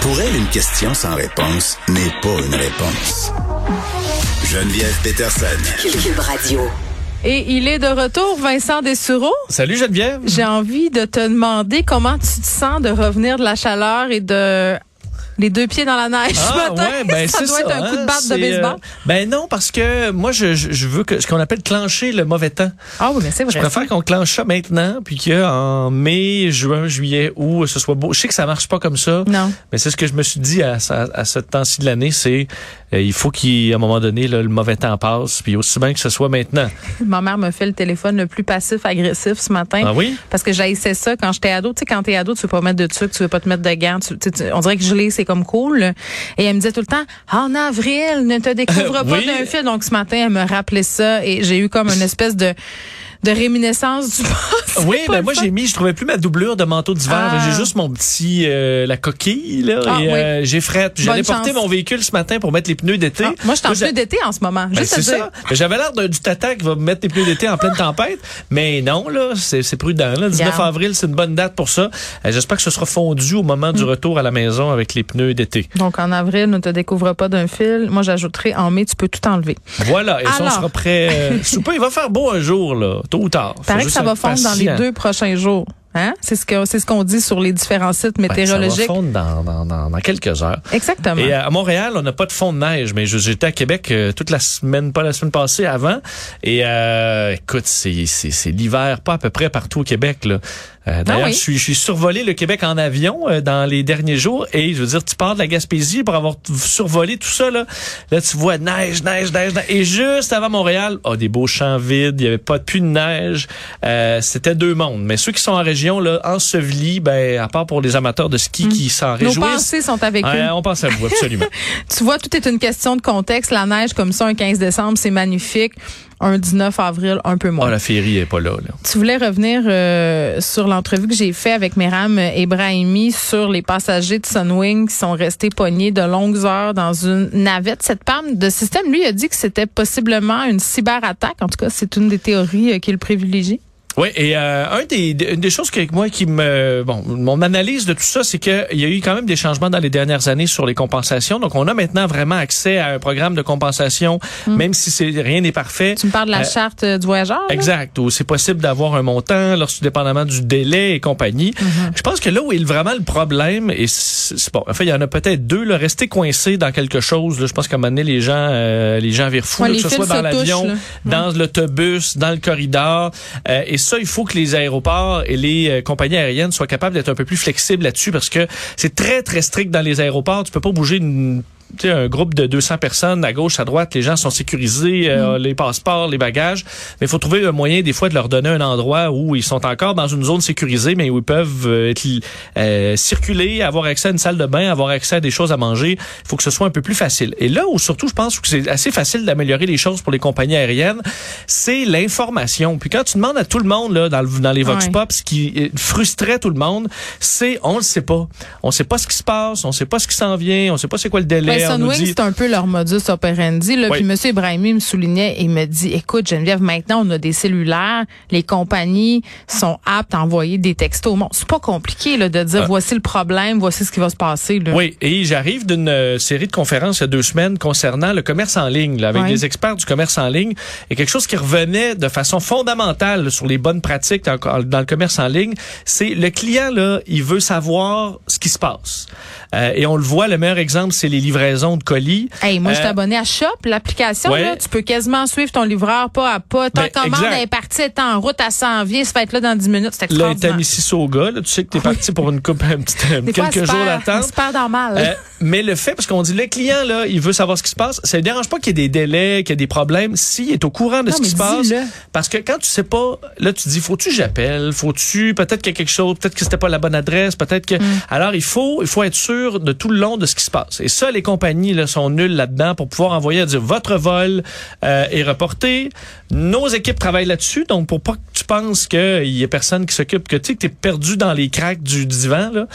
Pour elle, une question sans réponse n'est pas une réponse. Geneviève Peterson. Cube Radio. Et il est de retour, Vincent Dessureau. Salut Geneviève. J'ai envie de te demander comment tu te sens de revenir de la chaleur et de les deux pieds dans la neige ce matin. ouais, ben, ça doit être un coup de hein, batte de baseball. euh, ben non, parce que moi, je, je, je veux que ce qu'on appelle clencher le mauvais temps. Ah oui, mais c'est Je préfère qu'on clenche ça maintenant, puis qu'en mai, juin, juillet, août, ce soit beau. Je sais que ça marche pas comme ça, Non. mais c'est ce que je me suis dit à, à, à ce temps-ci de l'année, c'est euh, il faut qu'à un moment donné, là, le mauvais temps passe, puis aussi bien que ce soit maintenant. Ma mère me fait le téléphone le plus passif-agressif ce matin. Ah oui? Parce que j'haïssais ça quand j'étais ado. Tu sais, quand t'es ado, tu veux pas mettre de trucs, tu veux pas te mettre de gants. Tu, tu on dirait que geler, c'est comme cool. Et elle me disait tout le temps, en avril, ne te découvre pas Oui. d'un fil. Donc ce matin, elle me rappelait ça et j'ai eu comme une espèce de de réminiscence du passé. Oui, ben moi j'ai mis, je trouvais plus ma doublure de manteau d'hiver. Ah. J'ai juste mon petit euh, la coquille là Ah, et oui. euh, j'ai fret. Puis J'allais porter mon véhicule ce matin pour mettre les pneus d'été. Ah, moi, je suis en Là, pneu d'été en ce moment. Ben, Juste ça. Ben, J'avais l'air d'un- du tata qui va me mettre les pneus d'été en pleine tempête, mais non là, c'est prudent. Là. 19 Regarde. avril, c'est une bonne date pour ça. Euh, J'espère que ce sera fondu au moment Mm. du retour à la maison avec les pneus d'été. Donc, en avril, ne te découvre pas d'un fil. Moi, j'ajouterai en mai, tu peux tout enlever. Voilà, et ça on sera prêt. Euh, souper, il va faire beau un jour là, tôt ou tard. Paraît que ça va fondre dans les deux prochains jours. Hein? C'est ce que c'est ce qu'on dit sur les différents sites Ben, ça va météorologiques. fondre dans, dans, dans, dans quelques heures. Exactement. Et euh, à Montréal, on n'a pas de fond de neige, mais j'étais à Québec euh, toute la semaine, pas la semaine passée, avant. Et euh, écoute, c'est c'est- c'est l'hiver, pas à peu près partout au Québec. Là. Euh, D'ailleurs, Ah oui. je suis je suis survolé le Québec en avion euh, dans les derniers jours. Et je veux dire, tu pars de la Gaspésie pour avoir survolé tout ça. Là, là tu vois neige, neige, neige, neige. Et juste avant Montréal, oh, des beaux champs vides, il y avait pas plus de neige. Euh, C'était deux mondes. Mais ceux qui sont en région, là, ensevelis, ben, à part pour les amateurs de ski qui s'en Nos réjouissent. pensées sont avec eux. on pense à vous, absolument. Tu vois, tout est une question de contexte. La neige comme ça, un 15 décembre, c'est magnifique. Un 19 avril, un peu moins. Oh, la féerie est pas là. là. Tu voulais revenir euh, sur l'entrevue que j'ai fait avec Meram Ebrahimi sur les passagers de Sunwing qui sont restés pognés de longues heures dans une navette. Cette panne de système, lui, a dit que c'était possiblement une cyberattaque. En tout cas, c'est une des théories euh, qu'il privilégie. Oui, et euh, un des, une des choses que moi qui me bon mon analyse de tout ça, c'est qu'il y a eu quand même des changements dans les dernières années sur les compensations. Donc on a maintenant vraiment accès à un programme de compensation, même si c'est rien n'est parfait. Tu me parles de la Euh, charte euh, du voyageur? là? Exact, où c'est possible d'avoir un montant, lorsque dépendamment du délai et compagnie. Je pense que là où est vraiment le problème, et c'est bon, en fait, il y en a peut-être deux, là, rester coincé dans quelque chose. Là, je pense qu'à un moment donné, les gens, euh, les gens virent fous, Ouais, que ce soit dans l'avion, dans l'autobus, dans le corridor. Euh, et il faut que les aéroports et les euh, compagnies aériennes soient capables d'être un peu plus flexibles là-dessus parce que c'est très, très strict dans les aéroports. Tu peux pas bouger une un groupe de 200 personnes à gauche, à droite, les gens sont sécurisés, euh, les passeports, les bagages. Mais il faut trouver un moyen des fois de leur donner un endroit où ils sont encore dans une zone sécurisée, mais où ils peuvent euh, être, euh, circuler, avoir accès à une salle de bain, avoir accès à des choses à manger. Il faut que ce soit un peu plus facile. Et là où surtout, je pense que c'est assez facile d'améliorer les choses pour les compagnies aériennes, c'est l'information. Puis quand tu demandes à tout le monde là, dans, le- dans les vox Ouais. pop, ce qui euh, frustrait tout le monde, c'est on le sait pas. On sait pas ce qui se passe, on sait pas ce qui s'en vient, on sait pas c'est quoi le délai. Dit- c'est un peu leur modus operandi. Là. Oui. Puis M. Ibrahimi me soulignait et me dit, écoute, Geneviève, maintenant, on a des cellulaires. Les compagnies sont aptes à envoyer des textos. Bon, c'est pas compliqué là, de dire, Ah. voici le problème, voici ce qui va se passer. Là. Oui, et j'arrive d'une euh, série de conférences il y a deux semaines concernant le commerce en ligne, là, avec des experts du commerce en ligne, et quelque chose qui revenait de façon fondamentale sur les bonnes pratiques dans, dans le commerce en ligne, c'est le client là, il veut savoir ce qui se passe, Euh, et on le voit. Le meilleur exemple, c'est les livraisons de colis. Hey, moi, je suis Euh, abonné à Shop, l'application. ouais. là, Tu peux quasiment suivre ton livreur pas à pas. Ta Ben, commande exact. elle est partie, elle est en route, elle s'en vient, ça va être là dans 10 minutes. C'est Là, extraordinaire. t'as Mississauga, là, tu sais que t'es parti pour une coupe, un petit, Des quelques jours d'attente. elle se perd dans le mal. Euh, mais le fait, parce qu'on dit le client, là, il veut savoir ce qui se passe, ça ne dérange pas qu'il y ait des délais, qu'il y ait des problèmes, s'il est au courant de Non, ce qui se passe. Parce que quand tu sais pas, là, tu dis, faut-tu j'appelle, faut-tu, peut-être qu'il y a quelque chose, peut-être que c'était pas la bonne adresse, peut-être que. Mm. Alors, il faut, il faut être sûr de tout le long de ce qui se passe. Et ça, les compagnies compagnies là, sont nulles là-dedans pour pouvoir envoyer à dire votre vol euh, est reporté. Nos équipes travaillent là-dessus, donc pour pas que tu penses qu'il y ait personne qui s'occupe, que tu t'es perdu dans les cracks du divan, là,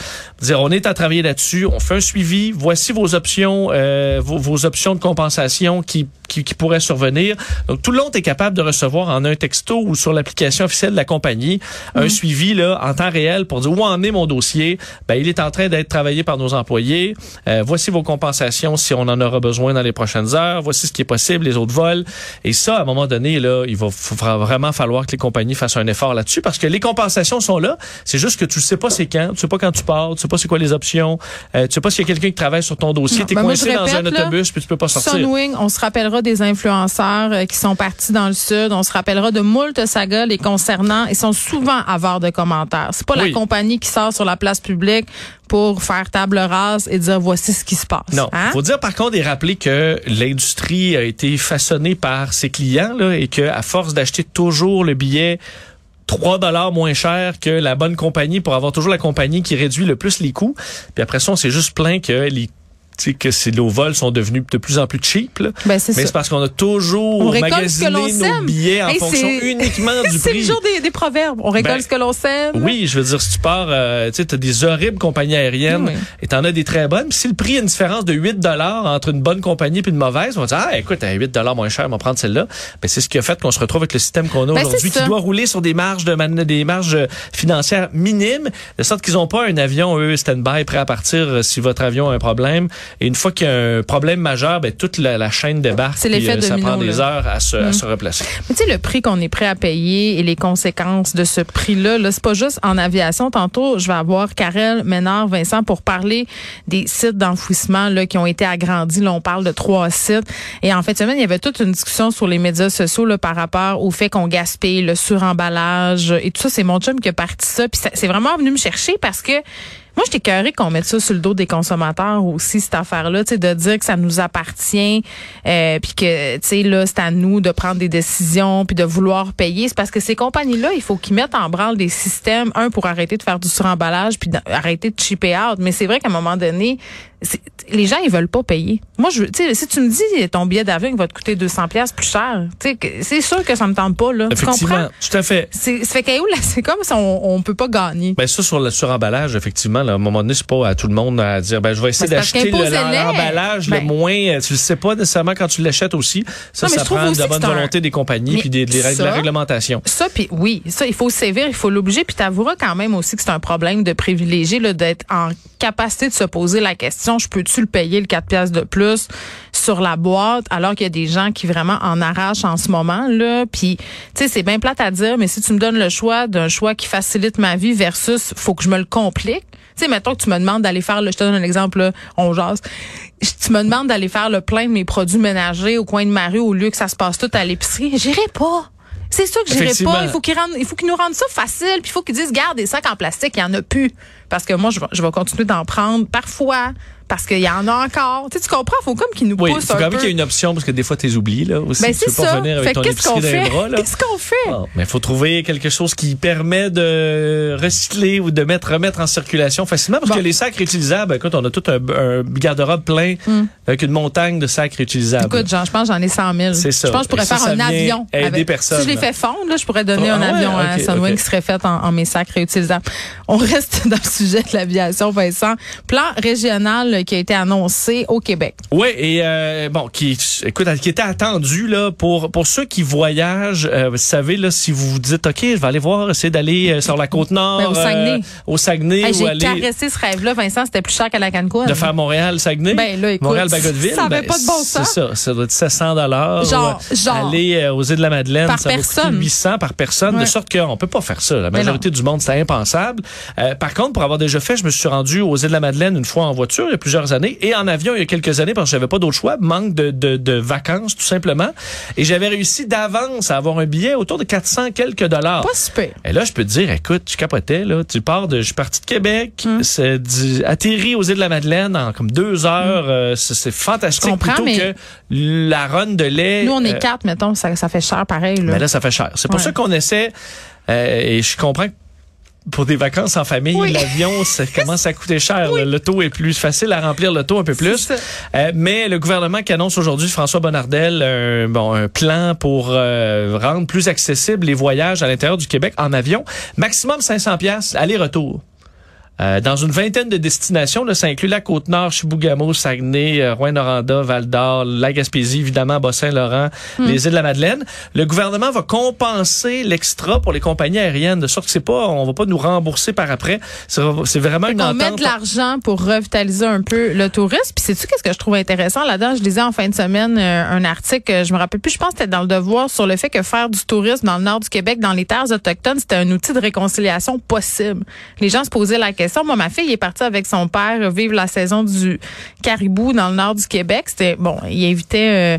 dire on est à travailler là-dessus, on fait un suivi, voici vos options, euh, vos, vos options de compensation qui qui, qui pourraient survenir. Donc, tout le monde est capable de recevoir en un texto ou sur l'application officielle de la compagnie un suivi là en temps réel pour dire où en est mon dossier. Ben, il est en train d'être travaillé par nos employés. Euh, voici vos compensations si on en aura besoin dans les prochaines heures. Voici ce qui est possible, les autres vols. Et ça, à un moment donné, là, il va vraiment falloir que les compagnies fassent un effort là-dessus parce que les compensations sont là. C'est juste que tu sais pas c'est quand, tu sais pas quand tu pars, tu sais pas c'est quoi les options, euh, tu sais pas s'il y a quelqu'un qui travaille sur ton dossier. T'es ben moi, coincé je dans répète, un là, autobus puis tu peux pas sortir. Sunwing, on se rappellera des influenceurs euh, qui sont partis dans le sud. On se rappellera de moult sagas les concernant. Ils sont souvent avares de commentaires. C'est pas Oui. la compagnie qui sort sur la place publique pour faire table rase et dire voici ce qui se passe. Non. Hein? Faut dire par contre et rappeler que l'industrie a été façonnée par ses clients là, et que à force d'acheter toujours le billet 3 dollars moins cher que la bonne compagnie pour avoir toujours la compagnie qui réduit le plus les coûts. Puis après ça, on s'est juste plaint que les tu sais, que c'est- nos vols sont devenus de plus en plus cheap. Là. Ben, c'est Mais c'est parce qu'on a toujours On récolte ce que magasiné l'on nos sème. billets en Hey, fonction c'est- uniquement du C'est prix. le jour des, des proverbes. On récolte Ben, ce que l'on sème. Oui, je veux dire, si tu pars, euh, tu sais, t'as des horribles compagnies aériennes Oui. et t'en as des très bonnes. Puis si le prix a une différence de 8 dollars entre une bonne compagnie puis une mauvaise, on va dire, ah, écoute, à 8 dollars moins cher, on va prendre celle-là. Ben, c'est ce qui a fait qu'on se retrouve avec le système qu'on a Ben, aujourd'hui c'est qui doit rouler sur des marges de man- des marges euh, financières minimes, de sorte qu'ils n'ont pas un avion, eux, stand-by, prêt à partir euh, si votre avion a un problème. Et une fois qu'il y a un problème majeur, ben, toute la, la chaîne débarque. C'est l'effet euh, Ça domino, prend des là. heures à se, à se replacer. Mais tu sais, le prix qu'on est prêt à payer et les conséquences de ce prix-là, là, c'est pas juste en aviation. Tantôt, je vais avoir Karel Ménard, Vincent, pour parler des sites d'enfouissement là, qui ont été agrandis. Là, on parle de trois sites. Et en fait, cette semaine, il y avait toute une discussion sur les médias sociaux là, par rapport au fait qu'on gaspille, le suremballage et tout ça. C'est mon chum qui a parti ça. Puis ça- c'est vraiment venu me chercher parce que moi, j'étais cœurée qu'on mette ça sur le dos des consommateurs aussi, cette affaire-là, tu sais, de dire que ça nous appartient, euh, puis que, tu sais, là, c'est à nous de prendre des décisions, puis de vouloir payer. C'est parce que ces compagnies-là, il faut qu'ils mettent en branle des systèmes, un, pour arrêter de faire du suremballage, puis arrêter de chipper out. Mais c'est vrai qu'à un moment donné, les gens, ils veulent pas payer. Moi, je tu sais, si tu me dis ton billet d'avion va te coûter 200 pièces plus cher, c'est sûr que ça me tente pas, là. Tu comprends? Effectivement, tout à fait. C'est, ça fait là, c'est comme si on, on peut pas gagner. Ben ça sur le suremballage effectivement là, à un moment donné c'est pas à tout le monde à dire ben je vais essayer d'acheter le- l'emballage le Ben. moins euh, tu le sais pas nécessairement quand tu l'achètes aussi ça Non, ça prend de la bonne un- volonté des compagnies puis des, des règles- de la ça- réglementation. Ça, puis oui, ça, il faut sévir, il faut l'obliger, puis t'avoueras quand même aussi que c'est un problème de privilégié, d'être en capacité de se poser la question, je peux-tu le payer le 4 piastres de plus sur la boîte, alors qu'il y a des gens qui vraiment en arrachent en ce moment, là, puis, tu sais, c'est bien plate à dire, mais si tu me donnes le choix d'un choix qui facilite ma vie versus faut que je me le complique, tu sais, mettons que tu me demandes d'aller faire, le, je te donne un exemple, là, on jase. Je- Tu me demandes d'aller faire le plein de mes produits ménagers au coin de ma rue au lieu que ça se passe tout à l'épicerie. J'irai pas. C'est sûr que j'irai pas. Il faut qu'ils rendent, il faut qu'ils nous rendent ça facile. Puis il faut qu'ils disent, garde des sacs en plastique, il y en a plus. Parce que moi, je vais, je vais continuer d'en prendre parfois. Parce qu'il y en a encore. Tu, sais, tu comprends? faut comme qu'ils nous Oui, poussent faut un quand même peu. qu'il y ait une option parce que des fois tu les oublies là aussi Ben, tu peux pas ça. venir avec Fait ton qu'est-ce qu'on épicerie dans les fait? bras là. Qu'est-ce qu'on fait? Bon, mais il faut trouver quelque chose qui permet de recycler ou de mettre remettre en circulation facilement parce Bon. que les sacs réutilisables, écoute, on a tout un, un garde-robe plein avec une montagne de sacs réutilisables. Hmm. Écoute, Jean, je pense que j'en ai 100 000. C'est ça. Je pense que je pourrais Et faire ça un avion. aider avec- personne. Si je les fais fondre, là, je pourrais donner Ah un ouais, avion à Sunwing qui serait fait en, en mes sacs réutilisables. On reste dans le sujet de l'aviation, Vincent. Plan régional qui a été annoncé au Québec. Oui, et euh, bon, qui, écoute, qui était attendu là pour pour ceux qui voyagent. euh, vous savez là, si vous vous dites, ok, je vais aller voir, essayer d'aller euh, sur la côte nord, Ben, au Saguenay. euh, au Saguenay, Hey, J'ai aller caressé ce rêve-là, Vincent, c'était plus cher qu'à la Cancun. de faire Montréal, Saguenay, Ben, là, écoute, Montréal, Bagotville. ça avait ben, pas de bon C'est sens. ça, ça doit être 700 dollars. Genre, genre. Aller euh, aux îles de la Madeleine, Par ça va personne. coûter 800 par personne, de Ouais. sorte qu'on peut pas faire ça. La majorité du monde, c'est impensable. Euh, par contre, pour avoir déjà fait, je me suis rendu aux îles de la Madeleine une fois en voiture il y a plusieurs années et en avion il y a quelques années parce que j'avais pas d'autre choix, manque de, de, de vacances tout simplement. Et j'avais réussi d'avance à avoir un billet autour de 400 quelques dollars. Pas super. Et là, je peux te dire, écoute, tu capotais, là. Tu pars de, je suis parti de Québec, Hum. c'est du- atterri aux îles de la Madeleine en comme deux heures. euh, c'est fantastique. Je comprends, plutôt mais- que la run de lait. Nous, on est euh, quatre, mettons, ça, ça fait cher pareil. Là. mais là, ça fait cher. C'est pour Ouais. ça qu'on essaie, euh, et je comprends que pour des vacances en famille, Oui. l'avion, ça commence à coûter cher. Le, le taux est plus facile à remplir le taux un peu plus. Euh, mais le gouvernement qui annonce aujourd'hui, François Bonnardel, un, bon, un plan pour euh, rendre plus accessibles les voyages à l'intérieur du Québec en avion. Maximum 500 pièces aller-retour. Euh, dans une vingtaine de destinations, là, ça inclut la Côte-Nord, Chibougamau, Saguenay, euh, Rouyn-Noranda, Val-d'Or, la Gaspésie, évidemment, Bas-Saint-Laurent, les îles de la Madeleine. Le gouvernement va compenser l'extra pour les compagnies aériennes, de sorte que c'est pas, on va pas nous rembourser par après. C'est vraiment une On met entente. de l'argent pour revitaliser un peu le tourisme. Puis sais-tu qu'est-ce que je trouve intéressant là-dedans? Je lisais en fin de semaine euh, un article, je me rappelle plus, je pense que c'était dans le Devoir, sur le fait que faire du tourisme dans le nord du Québec, dans les terres autochtones, c'était un outil de réconciliation possible. Les gens se posaient la question. Moi, ma fille est partie avec son père vivre la saison du caribou dans le nord du Québec. C'était, bon, il invitait euh,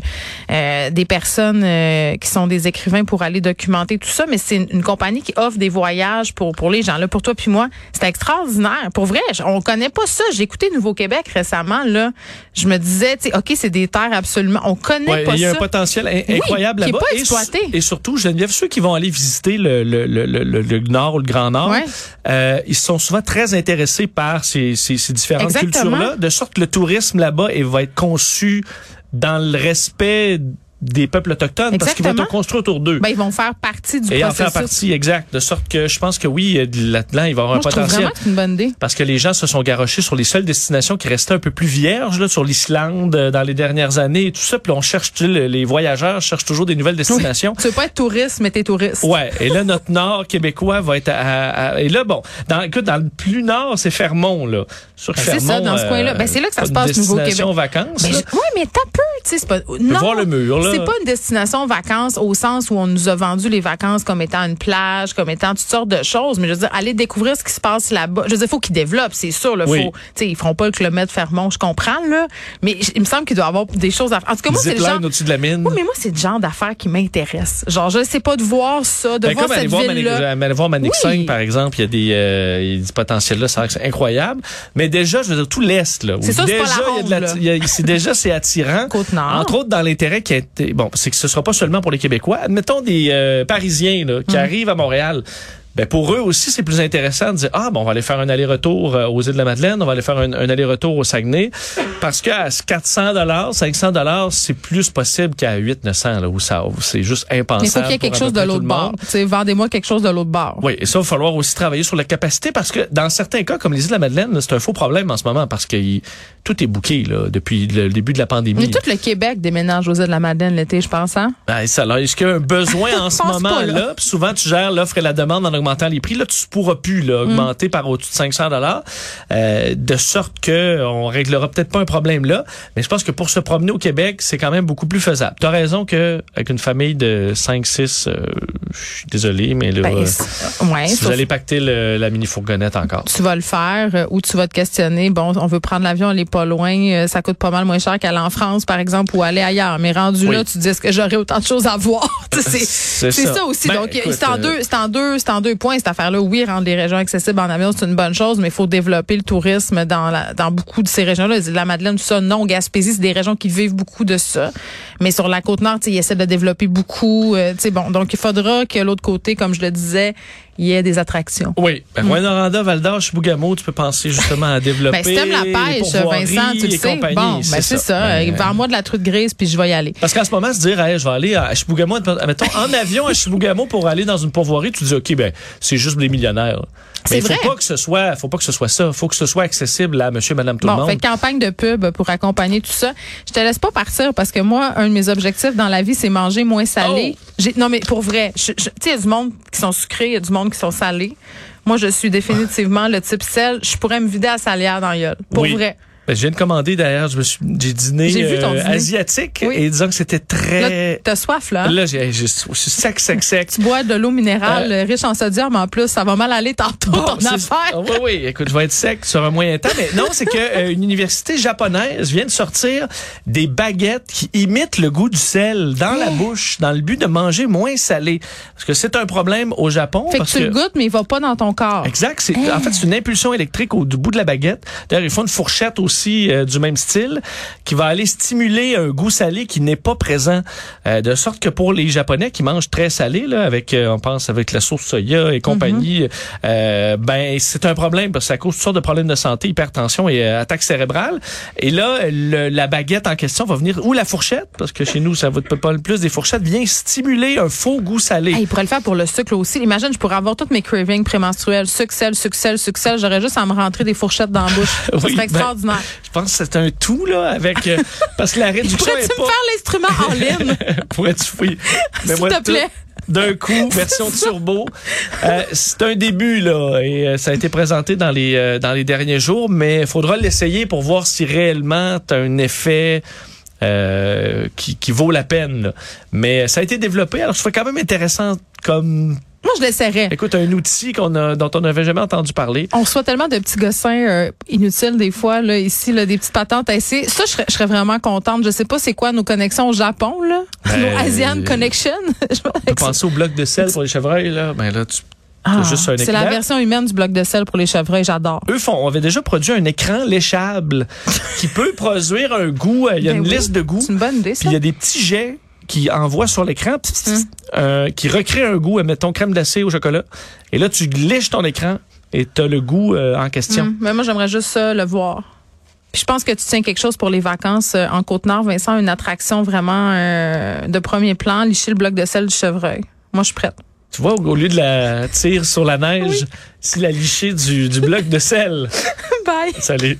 euh, des personnes euh, qui sont des écrivains pour aller documenter tout ça, mais c'est une, une compagnie qui offre des voyages pour, pour les gens. Là, pour toi puis moi, c'était extraordinaire. Pour vrai, on connaît pas ça. J'ai écouté Nouveau-Québec récemment. Là, je me disais, tu sais, ok, c'est des terres absolument. On connaît Ouais, pas il y a ça. un potentiel in- Oui, incroyable là-bas. pas Et Et, surtout, Geneviève, ceux qui vont aller visiter le, le, le, le, le- le Nord ou le Grand Nord, Ouais. ils sont souvent très intéressés par ces, ces, ces différentes cultures-là, de sorte que le tourisme là-bas va être conçu dans le respect des peuples autochtones parce qu'ils vont être construits autour d'eux. Ben, ils vont faire partie du et en processus. faire partie, exact. De sorte que je pense que oui, euh, là-dedans, il va y avoir Moi, un je trouve potentiel. vraiment que une bonne idée. Parce que les gens se sont garochés sur les seules destinations qui restaient un peu plus vierges, là, sur l'Islande euh, dans les dernières années et tout ça. Puis on cherche, les voyageurs cherchent toujours des nouvelles destinations. Tu veux pas être touriste, mais t'es touriste. Ouais, et là notre nord québécois va être à, à- à- et là bon, dans écoute dans le plus nord, c'est Fermont là. Sur Ben, c'est Fermont. ça, dans ce euh, coin-là. Ben, c'est là que ça se passe, Nouveau-Québec. vacances. Ben, je- oui, mais t'as peu, tu sais, c'est pas. Non, voir le mur, là. C'est pas une destination vacances au sens où on nous a vendu les vacances comme étant une plage, comme étant toutes sortes de choses. Mais je veux dire, aller découvrir ce qui se passe là-bas. Je veux dire, faut qu'ils développent, c'est sûr. Là, Oui. faut, ils feront pas le kilomètre Fermont, je comprends là. Mais il me semble qu'il doit y avoir des choses à faire. En tout cas, moi, c'est le genre. au-dessus de la mine. Oui, mais moi, c'est le genre d'affaires qui m'intéresse. Genre, je sais pas de voir ça, de Ben, voir cette Manic, ville-là. aller voir Manic-Saint, Oui. par exemple, il y a des, euh, il y a du potentiel là, c'est vrai que c'est incroyable. Mais déjà, je veux dire, tout l'Est, là. C'est ça, c'est déjà, pas la il y a de la- ronde, là. il y a- c'est déjà, c'est attirant. Côte-Nord. Entre autres, dans l'intérêt qui a bon, c'est que ce sera pas seulement pour les Québécois. Admettons des euh, Parisiens, là, qui arrivent à Montréal. Ben pour eux aussi, c'est plus intéressant de dire ah bon, on va aller faire un aller-retour euh, aux îles de la Madeleine, on va aller faire un, un aller-retour au Saguenay, parce que à 400 dollars, 500 dollars, c'est plus possible qu'à 8 900 là où ça, c'est juste impensable. Il faut qu'il y ait quelque chose de l'autre bord. vendez-moi quelque chose de l'autre bord. Oui, et ça, il va falloir aussi travailler sur la capacité parce que dans certains cas, comme les îles de la Madeleine, là, c'est un faux problème en ce moment parce que il- tout est bouqué là, depuis le début de la pandémie. Mais tout le Québec déménage aux îles de la Madeleine l'été, je pense, hein? Ben, ça, alors, est-ce qu'il y a un besoin en ce pense moment pas, là, là? Puis souvent tu gères l'offre et la demande en augmentant les prix. Là, tu pourras plus là, Mm. augmenter par au-dessus de 500 dollars, euh, de sorte que on réglera peut-être pas un problème là. Mais je pense que pour se promener au Québec, c'est quand même beaucoup plus faisable. T'as raison que avec une famille de 5, 6, euh, je suis désolé, mais là, Ben, euh, c'est- ouais, si vous allez pacter le- la mini fourgonnette encore. tu vas le faire ou tu vas te questionner. Bon, on veut prendre l'avion, aller pas loin, ça coûte pas mal moins cher qu'aller en France, par exemple, ou aller ailleurs. Mais rendu Oui. là, tu te dis est-ce que j'aurais autant de choses à voir? Tu C'est ça. ça. aussi. Ben, Donc, c'est en deux, c'est en deux, c'est en deux points cette affaire-là. Oui, rendre les régions accessibles en avion, c'est une bonne chose, mais il faut développer le tourisme dans dans beaucoup de ces régions-là. La Madeleine, tout ça, non, Gaspésie, c'est des régions qui vivent beaucoup de ça. Mais sur la côte nord, ils essaient de développer beaucoup. euh, bon, donc il faudra que l'autre côté, comme je le disais, il y ait des attractions. Oui, ben, Rouen-Noranda, Val-d'Or, Chibougamau, tu peux penser justement à développer. Ben, si t'aimes la pêche, Vincent, tu le sais. Bon, ben, c'est ça. Ben, Euh, Vends-moi de la truite grise, puis je vais y aller. Parce qu'en ce moment, se dire, Hey, je vais aller à Chibougamau, mettons, en avion à Chibougamau pour aller dans une pourvoirie, tu dis, OK, ben, c'est juste des millionnaires. Mais il faut vrai. pas que ce soit, faut pas que ce soit ça. faut que ce soit accessible à monsieur, madame, tout Bon, le monde. fait campagne de pub pour accompagner tout ça. Je te laisse pas partir parce que moi, un de mes objectifs dans la vie, c'est manger moins salé. Oh! Non, mais pour vrai, tu sais, il y a du monde qui sont sucrés, il y a du monde qui sont salés. Moi, je suis définitivement le type sel. Je pourrais me vider à salière dans la gueule. Pour Oui. vrai. Ben, je viens de commander d'ailleurs, j'ai dîné, J'ai vu ton euh, asiatique Oui. et disons que c'était très, t'as soif, là. là, j'ai, je suis sec, sec, sec. Tu bois de l'eau minérale euh, riche en sodium en plus. Ça va mal aller tantôt, Bon, ton c'est- affaire. Ah, oui, oui. Écoute, je vais être sec sur un moyen temps. Mais non, c'est que euh, une université japonaise vient de sortir des baguettes qui imitent le goût du sel dans la bouche, dans le but de manger moins salé. Parce que c'est un problème au Japon. Fait que tu le goûtes, mais il va pas dans ton corps. Exact. C'est, En fait, c'est une impulsion électrique au du bout de la baguette. D'ailleurs, ils font une fourchette aussi aussi euh, du même style, qui va aller stimuler un goût salé qui n'est pas présent, euh, de sorte que pour les Japonais qui mangent très salé, là, avec, euh, on pense avec la sauce soya et compagnie, euh, ben c'est un problème parce que ça cause toutes sortes de problèmes de santé, hypertension et euh, attaque cérébrale. Et là, le- la baguette en question va venir ou la fourchette, parce que chez nous ça va pas le plus des fourchettes, vient stimuler un faux goût salé. Hey, il pourrait le faire pour le sucre aussi. Imagine, je pourrais avoir toutes mes cravings prémenstruels, sucre, sel, sucre, sel, sucre, sel. J'aurais juste à me rentrer des fourchettes dans la bouche. Ça Oui, serait ben, extraordinaire. Je pense que c'est un tout là avec euh, parce que la réduction Pourrais-tu est me pas faire l'instrument en ligne? pourrais-tu oui. S'il te plaît. D'un coup, version turbo. Euh, c'est un début là et euh, ça a été présenté dans les euh, dans les derniers jours, mais il faudra l'essayer pour voir si réellement tu as un effet qui, qui vaut la peine. là. Mais ça a été développé, alors je trouve quand même intéressant comme Moi, je l'essaierais. écoute un outil qu'on a dont on n'avait jamais entendu parler. On reçoit tellement de petits gossins euh, inutiles des fois là ici là, des petites patentes à essayer. Ça je serais, je serais vraiment contente. Je sais pas c'est quoi nos connexions au Japon là, Ben, nos Asian euh, connection. Je On peut penser au bloc de sel pour les chevreuils là, ben là tu Ah, c'est juste un c'est la version humaine du bloc de sel pour les chevreuils. J'adore. Eux font, on avait déjà produit un écran léchable qui peut produire un goût. Il y a Ben une oui, liste de goûts. C'est une bonne idée Puis il y a des petits jets qui envoient sur l'écran, Hum. euh, qui recréent un goût, mettons crème glacée au chocolat. Et là, tu liches ton écran et tu as le goût euh, en question. Hum, mais moi j'aimerais juste ça le voir. Puis je pense que tu tiens quelque chose pour les vacances euh, en Côte-Nord, Vincent, une attraction vraiment euh, de premier plan, licher le bloc de sel du chevreuil. Moi, je suis prête. Tu vois, au lieu de la tire sur la neige, si la lichée du, du bloc de sel. Bye. Salut.